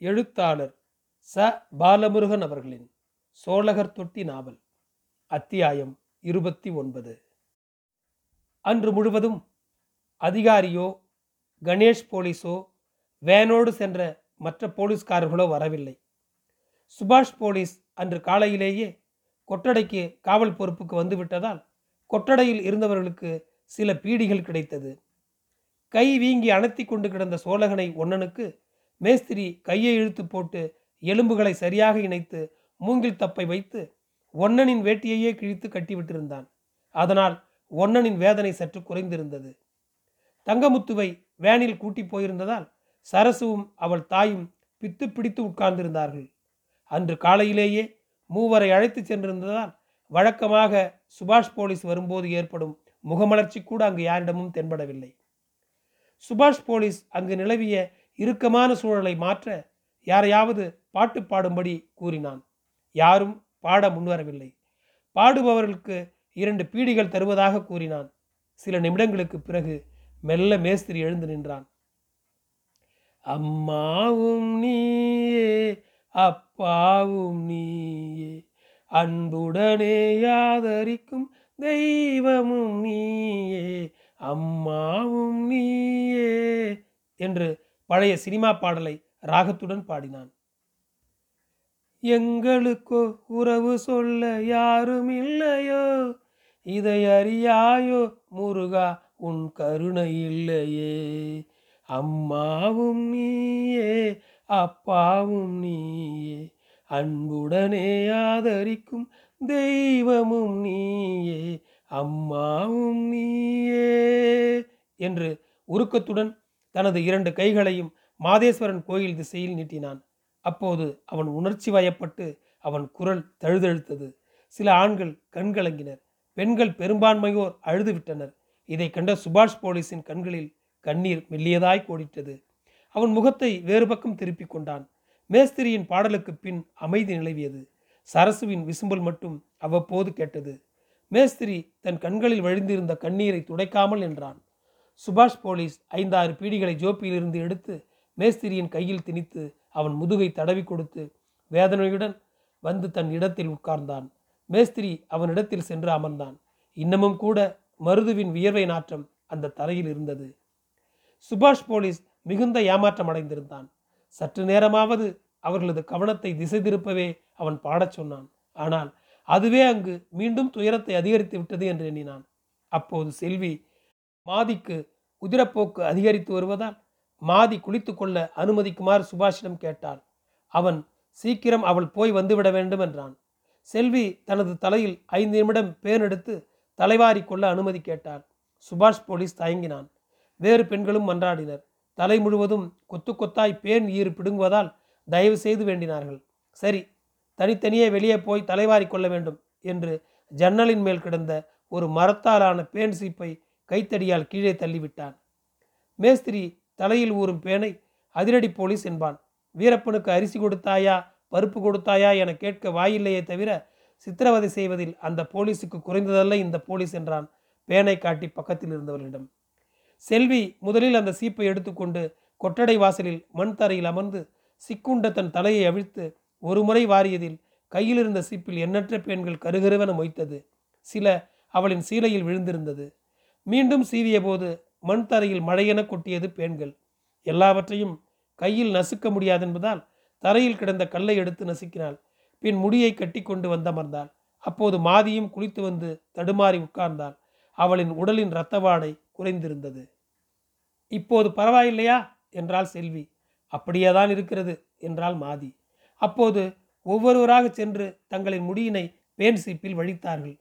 எழுத்தாளர் ச. பாலமுருகன் அவர்களின் சோழகர் தொட்டி நாவல் அத்தியாயம் இருபத்தி ஒன்பது. அன்று முழுவதும் அதிகாரியோ கணேஷ் போலீஸோ வேனோடு சென்ற மற்ற போலீஸ்காரர்களோ வரவில்லை. சுபாஷ் போலீஸ் அன்று காலையிலேயே கொட்டடைக்கு காவல் பொறுப்புக்கு வந்துவிட்டதால் கொட்டடையில் இருந்தவர்களுக்கு சில பீடிகள் கிடைத்தது. கை வீங்கி அணைத்தி கொண்டு கிடந்த சோழகனை ஒன்னனுக்கு மேஸ்திரி கையை இழுத்து போட்டு எலும்புகளை சரியாக இணைத்து மூங்கில் தப்பை வைத்து ஒன்னனின் வேட்டியையே கிழித்து கட்டிவிட்டிருந்தான். அதனால் ஒன்னனின் வேதனை சற்று குறைந்திருந்தது. தங்கமுத்துவை வேனில் கூட்டி போயிருந்ததால் சரசுவும் அவள் தாயும் பித்து பிடித்து உட்கார்ந்திருந்தார்கள். அன்று காலையிலேயே மூவரை அழைத்து சென்றிருந்ததால் வழக்கமாக சுபாஷ் போலீஸ் வரும்போது ஏற்படும் முகமலர்ச்சி கூட அங்கு யாரிடமும் தென்படவில்லை. சுபாஷ் போலீஸ் அங்கு நிலவிய இறுக்கமான சூழலை மாற்ற யாரையாவது பாட்டு பாடும்படி கூறினான். யாரும் பாட முன்வரவில்லை. பாடுபவர்களுக்கு இரண்டு பீடிகள் தருவதாக கூறினான். சில நிமிடங்களுக்கு பிறகு மெல்ல மேஸ்திரி எழுந்து நின்றான். அம்மாவும் நீயே அப்பாவும் நீயே அன்புடனே ஆதரிக்கும் தெய்வமும் நீயே அம்மாவும் நீயே என்று பழைய சினிமா பாடலை ராகத்துடன் பாடினான். எங்களுக்கோ உறவு சொல்ல யாரும் இல்லையோ இதை அறியாயோ முருகா உன் கருணை இல்லையே. அம்மாவும் நீயே அப்பாவும் நீயே அன்புடனே ஆதரிக்கும் தெய்வமும் நீயே அம்மாவும் நீயே என்று உருக்கத்துடன் தனது இரண்டு கைகளையும் மாதேஸ்வரன் கோயில் திசையில் நீட்டினான். அப்போது அவன் உணர்ச்சி வயப்பட்டு அவன் குரல் தழுதழுத்தது. சில ஆண்கள் கண்கலங்கினர் பெண்கள் பெரும்பான்மையோர் அழுதுவிட்டனர் இதை கண்ட சுபாஷ் போலீஸின் கண்களில் கண்ணீர் மெல்லியதாய் கோடிட்டது. அவன் முகத்தை வேறு பக்கம் திருப்பிக் கொண்டான். மேஸ்திரியின் பாடலுக்கு பின் அமைதி நிலவியது. சரசுவின் விசும்பல் மட்டும் அவ்வப்போது கேட்டது. மேஸ்திரி தன் கண்களில் வழிந்திருந்த கண்ணீரை துடைக்காமல் என்றான் சுபாஷ் போலீஸ் ஐந்தாறு பீடிகளை ஜோப்பியிலிருந்து எடுத்து மேஸ்திரியின் கையில் திணித்து அவன் முதுகை தடவி கொடுத்து வேதனையுடன் வந்து தன் இடத்தில் உட்கார்ந்தான். மேஸ்திரி அவனிடத்தில் சென்று அமர்ந்தான். இன்னமும் கூட மருதுவின் வியர்வை நாற்றம் அந்த தரையில் இருந்தது. சுபாஷ் போலீஸ் மிகுந்த ஏமாற்றம் அடைந்திருந்தான். சற்று நேரமாவது அவர்களது கவனத்தை திசை திருப்பவே அவன் பாடச் சொன்னான். ஆனால் அதுவே அங்கு மீண்டும் துயரத்தை அதிகரித்து விட்டது என்று எண்ணினான். அப்போது செல்வி மாதிக்கு உதிரப்போக்கு அதிகரித்து வருவதால் மாதி குளித்து கொள்ள அனுமதிக்குமாறு சுபாஷிடம் கேட்டாள். அவன் சீக்கிரம் அவள் போய் வந்துவிட வேண்டும் என்றான். செல்வி தனது தலையில் ஐந்து நிமிடம் பேன் எடுத்து தலைவாரி கொள்ள அனுமதி கேட்டாள். சுபாஷ் போலீஸ் தயங்கினான். வேறு பெண்களும் மன்றாடினர். தலை முழுவதும் கொத்து கொத்தாய் பேன் ஈறு பிடுங்குவதால் தயவு செய்து வேண்டினார்கள். சரி தனித்தனியே வெளியே போய் தலைவாரி கொள்ள வேண்டும் என்று ஜன்னலின் மேல் கிடந்த ஒரு மரத்தாலான பேன் சீப்பை கைத்தடியால் கீழே தள்ளிவிட்டான். மேஸ்திரி தலையில் ஊறும் பேனை அதிரடி போலீஸ் என்பான். வீரப்பனுக்கு அரிசி கொடுத்தாயா பருப்பு கொடுத்தாயா என கேட்க வாயில்லையே தவிர சித்திரவதை செய்வதில் அந்த போலீஸுக்கு குறைந்ததல்ல இந்த போலீஸ் என்றான் பேனை காட்டி பக்கத்தில் இருந்தவர்களிடம். செல்வி முதலில் அந்த சீப்பை எடுத்துக்கொண்டு கொட்டடை வாசலில் மண் தரையில் அமர்ந்து சிக்குண்ட தன் தலையை அவிழ்த்து ஒரு முறை வாரியதில் கையில் இருந்த சீப்பில் எண்ணற்ற பெண்கள் கருகருவென மொய்த்தது. சில அவளின் சீலையில் விழுந்திருந்தது. மீண்டும் சீவிய போது மண் தரையில் மழையென கொட்டியது பேன்கள் எல்லாவற்றையும் கையில் நசுக்க முடியாதென்பதால் தரையில் கிடந்த கல்லை எடுத்து நசுக்கினாள். பின் முடியை கட்டி கொண்டு வந்தமர்ந்தாள் அப்போது மாதியும் குளித்து வந்து தடுமாறி உட்கார்ந்தாள். அவளின் உடலின் இரத்தவாடை குறைந்திருந்தது. இப்போது பரவாயில்லையா? என்றாள் செல்வி. அப்படியேதான் இருக்கிறது என்றாள் மாதி. அப்போது ஒவ்வொருவராக சென்று தங்களின் முடியினை பேன் சீப்பில் வழித்தார்கள்.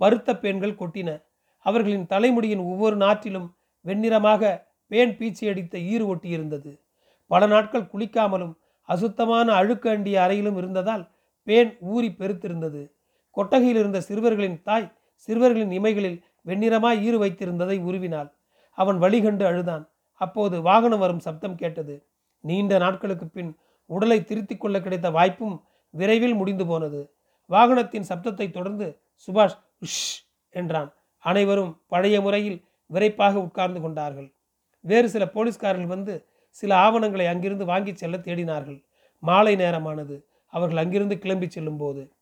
பருத்த பேன்கள் கொட்டின அவர்களின் தலைமுடியின் ஒவ்வொரு நாற்றிலும் வெண்ணிறமாக பேன் பீச்சி அடித்த ஈறு ஒட்டியிருந்தது. பல நாட்கள் குளிக்காமலும் அசுத்தமான அழுக்கு அண்டிய அறையிலும் இருந்ததால் பேன் ஊறி பெருத்திருந்தது. கொட்டகையில் இருந்த சிறுவர்களின் தாய் சிறுவர்களின் இமைகளில் வெண்ணிறமாய் ஈறு வைத்திருந்ததை உருவினாள். அவன் வழிகண்டு அழுதான். அப்போது வாகனம் வரும் சப்தம் கேட்டது. நீண்ட நாட்களுக்கு பின் உடலை திருத்திக் கொள்ள கிடைத்த வாய்ப்பும் விரைவில் முடிந்து போனது. வாகனத்தின் சப்தத்தை தொடர்ந்து சுபாஷ் உஷ் என்றான். அனைவரும் பழைய முறையில் விரைப்பாக உட்கார்ந்து கொண்டார்கள். வேறு சில போலீஸ்காரர்கள் வந்து சில ஆவணங்களை அங்கிருந்து வாங்கி செல்ல தேடினார்கள். மாலை நேரமானது. அவர்கள் அங்கிருந்து கிளம்பி செல்லும்போது.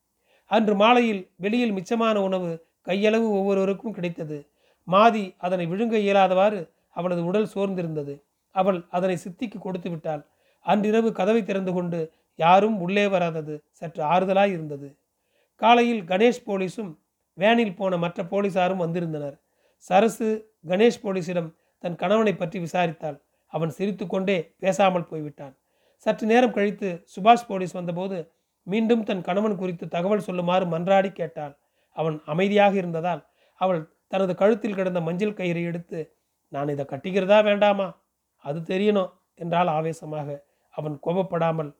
அன்று மாலையில் வெளியில் மிச்சமான உணவு கையளவு ஒவ்வொருவருக்கும் கிடைத்தது. மாதி அதனை விழுங்க இயலாதவாறு அவளது உடல் சோர்ந்திருந்தது. அவள் அதனை சித்திக்கு கொடுத்து விட்டாள். அன்றிரவு கதவை திறந்து கொண்டு யாரும் உள்ளே வராதது சற்று ஆறுதலாய் இருந்தது. காலையில் கணேஷ் போலீஸும் வேனில் போன மற்ற போலீசாரும் வந்திருந்தனர். சரசு கணேஷ் போலீஸிடம் தன் கணவனை பற்றி விசாரித்தாள். அவன் சிரித்துக்கொண்டே பேசாமல் போய்விட்டான். சற்று நேரம் கழித்து சுபாஷ் போலீஸ் வந்தபோது மீண்டும் தன் கணவன் குறித்து தகவல் சொல்லுமாறு மன்றாடி கேட்டாள். அவன் அமைதியாக இருந்ததால் அவள் தனது கழுத்தில் கிடந்த மஞ்சள் கயிறை எடுத்து நான் இதை கட்டிக்கிறதா வேண்டாமா? அது தெரியணும் என்றால் ஆவேசமாக. அவன் கோபப்படாமல்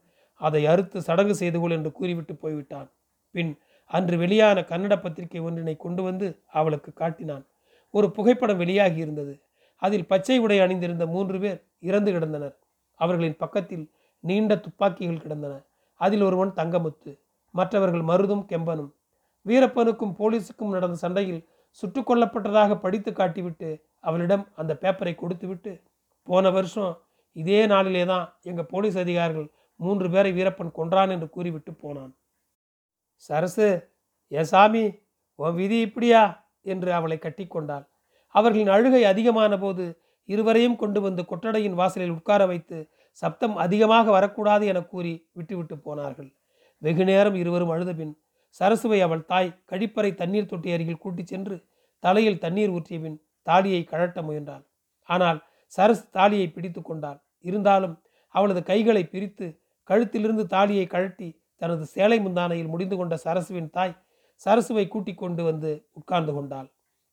அதை அறுத்து சடங்கு செய்து கொள் என்று கூறிவிட்டு போய்விட்டான். பின் அன்று வெளியான கன்னட பத்திரிகை ஒன்றினை கொண்டு வந்து அவளுக்கு காட்டினான். ஒரு புகைப்படம் வெளியாகி இருந்தது. அதில் பச்சை உடை அணிந்திருந்த மூன்று பேர் இறந்து கிடந்தனர். அவர்களின் பக்கத்தில் நீண்ட துப்பாக்கிகள் கிடந்தன. அதில் ஒருவன் தங்கமுத்து மற்றவர்கள் மருதும் கெம்பனும். வீரப்பனுக்கும் போலீஸுக்கும் நடந்த சண்டையில் சுட்டுக் கொல்லப்பட்டதாக படித்து காட்டிவிட்டு அவளிடம் அந்த பேப்பரை கொடுத்துவிட்டு போன வருஷம் இதே நாளிலே தான் எங்கள் போலீஸ் அதிகாரிகள் மூன்று பேரை வீரப்பன் கொன்றான் என்று கூறிவிட்டு போனான். சரசு ஏ சாமி உன் விதி இப்படியா? என்று அவளை கட்டிக்கொண்டாள் அவர்களின் அழுகை அதிகமான போது இருவரையும் கொண்டு வந்து கொட்டடையின் வாசலில் உட்கார வைத்து சப்தம் அதிகமாக வரக்கூடாது என கூறி விட்டுவிட்டு போனார்கள். வெகு நேரம் இருவரும் அழுதபின் சரசுவை அவள் தாய் கழிப்பறை தண்ணீர் தொட்டி அருகில் கூட்டிச் சென்று தலையில் தண்ணீர் ஊற்றிய பின் தாலியை கழட்ட முயன்றாள். ஆனால் சரசு தாலியை பிடித்து கொண்டாள். இருந்தாலும் அவளது கைகளை பிரித்து கழுத்திலிருந்து தாலியை கழட்டி தனது சேலை முந்தானையில் முடிந்து கொண்ட சரசுவின் தாய் சரசுவை கூட்டிக் கொண்டு வந்து உட்கார்ந்து கொண்டாள்.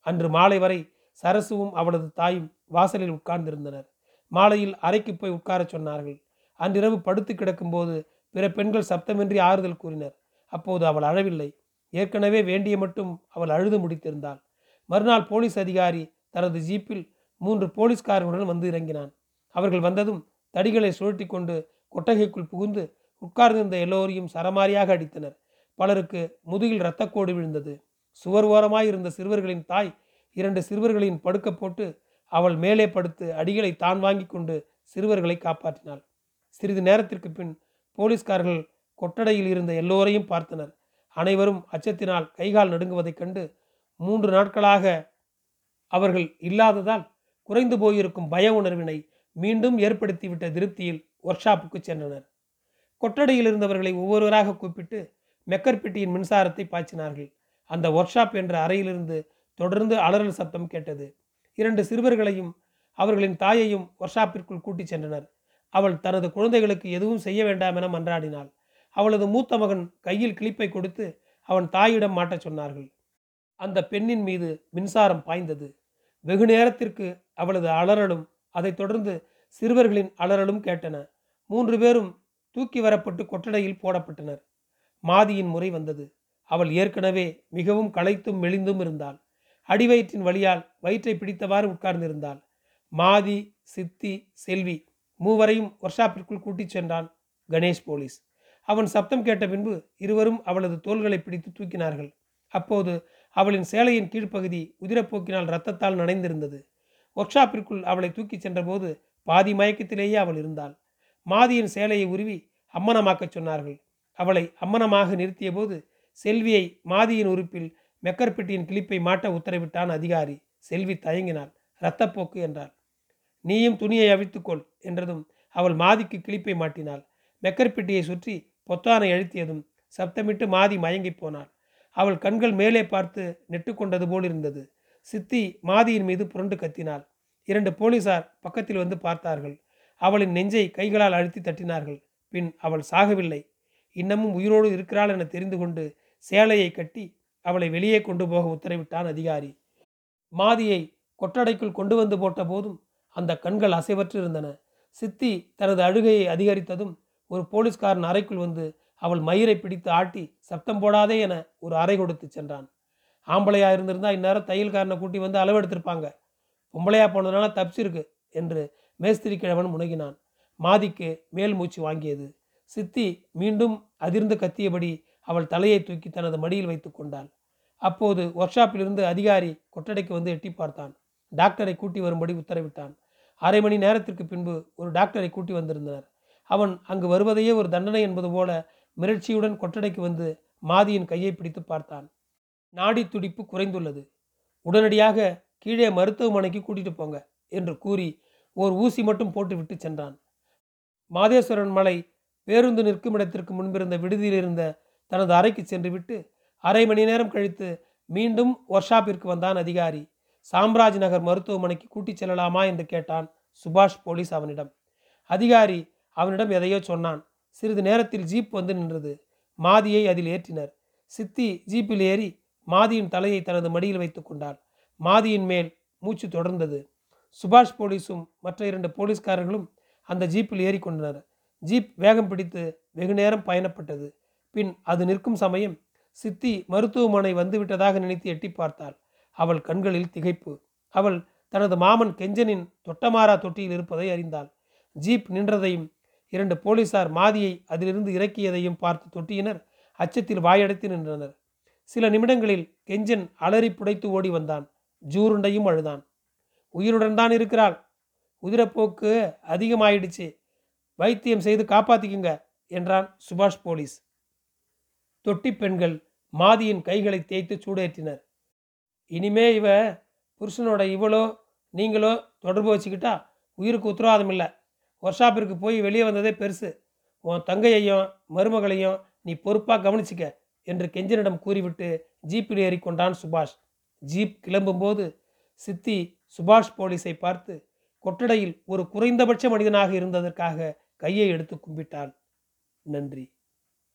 அன்று மாலை வரை சரசுவும் அவளது தாயும் வாசலில் உட்கார்ந்திருந்தனர். மாலையில் அறைக்கு போய் உட்காரச் சொன்னார்கள். அன்றிரவு படுத்து கிடக்கும்போது பிற பெண்கள் சப்தமின்றி ஆறுதல் கூறினர். அப்போது அவள் அழவில்லை. ஏற்கனவே வேண்டிய மட்டும் அவள் அழுது முடித்திருந்தாள். மறுநாள் போலீஸ் அதிகாரி தனது ஜீப்பில் மூன்று போலீஸ்காரர்களுடன் வந்து இறங்கினான். அவர்கள் வந்ததும் தடிகளை சுழட்டி கொண்டு கொட்டகைக்குள் புகுந்து உட்கார்ந்திருந்த எல்லோரையும் சரமாரியாக அடித்தனர். பலருக்கு முதுகில் இரத்தக்கோடு விழுந்தது. சுவர் ஓரமாய் இருந்த சிறுவர்களின் தாய் இரண்டு சிறுவர்களின் படுக்க போட்டு அவள் மேலே படுத்து அடிகளை தான் வாங்கி கொண்டு சிறுவர்களை காப்பாற்றினாள். சிறிது நேரத்திற்கு பின் போலீஸ்காரர்கள் கொட்டடையில் இருந்த எல்லோரையும் பார்த்தனர். அனைவரும் அச்சத்தினால் கைகால் நடுங்குவதைக் கண்டு மூன்று நாட்களாக அவர்கள் இல்லாததால் குறைந்து போயிருக்கும் பய உணர்வினை மீண்டும் ஏற்படுத்திவிட்ட திருப்தியில் ஒர்க் ஷாப்புக்கு சென்றனர். கொட்டடையில் இருந்தவர்களை ஒவ்வொருவராக கூப்பிட்டு மெக்கர்பெட்டியின் மின்சாரத்தை பாய்ச்சினார்கள். அந்த ஒர்க் ஷாப் என்ற அறையிலிருந்து தொடர்ந்து அலறல் சத்தம் கேட்டது. இரண்டு சிறுவர்களையும் அவர்களின் தாயையும் ஒர்க் ஷாப்பிற்குள் கூட்டிச் சென்றனர். அவள் தனது குழந்தைகளுக்கு எதுவும் செய்ய வேண்டாம் என மன்றாடினாள். அவளது மூத்த மகன் கையில் கிளிப்பை கொடுத்து அவன் தாயிடம் மாட்டச் சொன்னார்கள். அந்த பெண்ணின் மீது மின்சாரம் பாய்ந்தது. வெகு நேரத்திற்கு அவளது அலறலும் அதைத் தொடர்ந்து சிறுவர்களின் அலறலும் கேட்டன. மூன்று பேரும் தூக்கி வரப்பட்டு கொட்டடையில் போடப்பட்டனர். மாதியின் முறை வந்தது. அவள் ஏற்கனவே மிகவும் களைத்தும் மெலிந்தும் இருந்தாள். அடிவயிற்றின் வழியால் வயிற்றை பிடித்தவாறு உட்கார்ந்திருந்தாள். மாதி சித்தி செல்வி மூவரையும் ஒர்ஷாப்பிற்குள் கூட்டிச் சென்றான் கணேஷ் போலீஸ். அவன் சப்தம் கேட்ட பின்பு இருவரும் அவளது தோள்களை பிடித்து தூக்கினார்கள். அப்போது அவளின் சேலையின் கீழ்ப்பகுதி உதிரப்போக்கினால் ரத்தத்தால் நனைந்திருந்தது. ஒர்க்ஷாப்பிற்குள் அவளை தூக்கிச் சென்றபோது பாதி மயக்கத்திலேயே அவள் இருந்தாள். மாதியின் சேலையை உருவி அம்மனமாக்கச் சொன்னார்கள். அவளை அம்மனமாக நிறுத்திய போது செல்வியை மாதியின் உறுப்பில் மெக்கர்பெட்டியின் கிளிப்பை மாட்ட உத்தரவிட்டான் அதிகாரி. செல்வி தயங்கினாள். இரத்தப்போக்கு என்றாள். நீயும் துணியை அவித்துக்கொள் என்றதும் அவள் மாதிக்கு கிளிப்பை மாட்டினாள். மெக்கர்பெட்டியை சுற்றி பொத்தானை அழுத்தியதும் சப்தமிட்டு மாதி மயங்கி போனாள். அவள் கண்கள் மேலே பார்த்து நெட்டுக்கொண்டது போல் இருந்தது சித்தி மாதியின் மீது புரண்டு கத்தினாள். இரண்டு போலீசார் பக்கத்தில் வந்து பார்த்தார்கள். அவளின் நெஞ்சை கைகளால் அழுத்தி தட்டினார்கள். பின் அவள் சாகவில்லை. இன்னமும் உயிரோடு இருக்கிறாள் என தெரிந்து கொண்டு சேலையை கட்டி அவளை வெளியே கொண்டு போக உத்தரவிட்டான் அதிகாரி. மாதியை கொட்டடைக்குள் கொண்டு வந்து போட்ட போதும் அந்த கண்கள் அசைவற்று இருந்தன சித்தி தனது அழுகையை அதிகரித்ததும் ஒரு போலீஸ்காரன் அறைக்குள் வந்து அவள் மயிரை பிடித்து ஆட்டி சப்தம் போடாதே என ஒரு அறை கொடுத்து சென்றான். ஆம்பளையா இருந்திருந்தா இந்நேரம் தையல்காரனை கூட்டி வந்து அளவெடுத்திருப்பாங்க. பொம்பளையா போனதுனால தப்பிச்சிருக்கு என்று மேஸ்திரி கிழவன் முனகினான். மாதிக்கு மேல் மூச்சு வாங்கியது. சித்தி மீண்டும் அதிர்ந்து கத்தியபடி அவள் தலையை தூக்கி தனது மடியில் வைத்து கொண்டாள். அப்போது ஒர்க்ஷாப்பிலிருந்து அதிகாரி கொட்டடைக்கு வந்து எட்டி பார்த்தான். டாக்டரை கூட்டி வரும்படி உத்தரவிட்டான். அரை மணி நேரத்திற்கு பின்பு ஒரு டாக்டரை கூட்டி வந்திருந்தனர். அவன் அங்கு வருவதையே ஒரு தண்டனை என்பது போல மிரட்சியுடன் கொட்டடைக்கு வந்து மாதியின் கையை பிடித்து பார்த்தான். நாடி துடிப்பு குறைந்துள்ளது. உடனடியாக கீழே மருத்துவமனைக்கு கூட்டிட்டு போங்க என்று கூறி ஓர் ஊசி மட்டும் போட்டுவிட்டு சென்றான். மாதேஸ்வரன் மலை பேருந்து நிற்கும் இடத்திற்கு முன்பிருந்த விடுதியில் இருந்த தனது அறைக்கு சென்று விட்டு அரை மணி நேரம் கழித்து மீண்டும் ஒர்க்ஷாப்பிற்கு வந்தான் அதிகாரி. சாம்ராஜ் நகர் மருத்துவமனைக்கு கூட்டிச் செல்லலாமா என்று கேட்டான் சுபாஷ் போலீஸ் அவனிடம். அதிகாரி அவனிடம் எதையோ சொன்னான். சிறிது நேரத்தில் ஜீப் வந்து நின்றது. மாதியை அதில் ஏற்றினர். சித்தி ஜீப்பில் ஏறி மாதியின் தலையை தனது மடியில் வைத்துக் கொண்டாள். மாதியின் மேல் மூச்சு தொடர்ந்தது. சுபாஷ் போலீஸும் மற்ற இரண்டு போலீஸ்காரர்களும் அந்த ஜீப்பில் ஏறிக்கொண்டனர். ஜீப் வேகம் பிடித்து வெகு நேரம் பயணப்பட்டது. பின் அது நிற்கும் சமயம் சித்தி மருத்துவமனை வந்துவிட்டதாக நினைத்து எட்டி பார்த்தாள். அவள் கண்களில் திகைப்பு. அவள் தனது மாமன் கெஞ்சனின் தொட்டமாரா தொட்டியில் இருப்பதை அறிந்தாள். ஜீப் நின்றதையும் இரண்டு போலீசார் மாதியை அதிலிருந்து இறக்கியதையும் பார்த்து தொட்டியினர் அச்சத்தில் வாயடைத்து நின்றனர். சில நிமிடங்களில் கெஞ்சன் அலறி புடைத்து ஓடி வந்தான். ஜூருண்டையும் அழுதான். உயிருடன் தான் இருக்கிறாள். உதிரப்போக்கு அதிகமாயிடுச்சு. வைத்தியம் செய்து காப்பாத்திக்குங்க என்றான் சுபாஷ் போலீஸ். தொட்டி பெண்கள் மாதியின் கைகளை தேய்த்து சூடேற்றினர். இனிமே இவ புருஷனோட இவளோ நீங்களோ தொடர்பு வச்சுக்கிட்டா உயிருக்கு உத்தரவாதம் இல்லை. ஒர்க் ஷாப்பிற்கு போய் வெளியே வந்ததே பெருசு. உன் தங்கையையும் மருமகளையும் நீ பொறுப்பாக கவனிச்சிக்க என்று கெஞ்சனிடம் கூறிவிட்டு ஜீப்பில் ஏறிக்கொண்டான் சுபாஷ். ஜீப் கிளம்பும்போது சித்தி சுபாஷ் போலீஸை பார்த்து கொட்டடையில் ஒரு குறைந்தபட்ச மனிதனாக இருந்ததற்காக கையை எடுத்து கும்பிட்டான். நன்றி.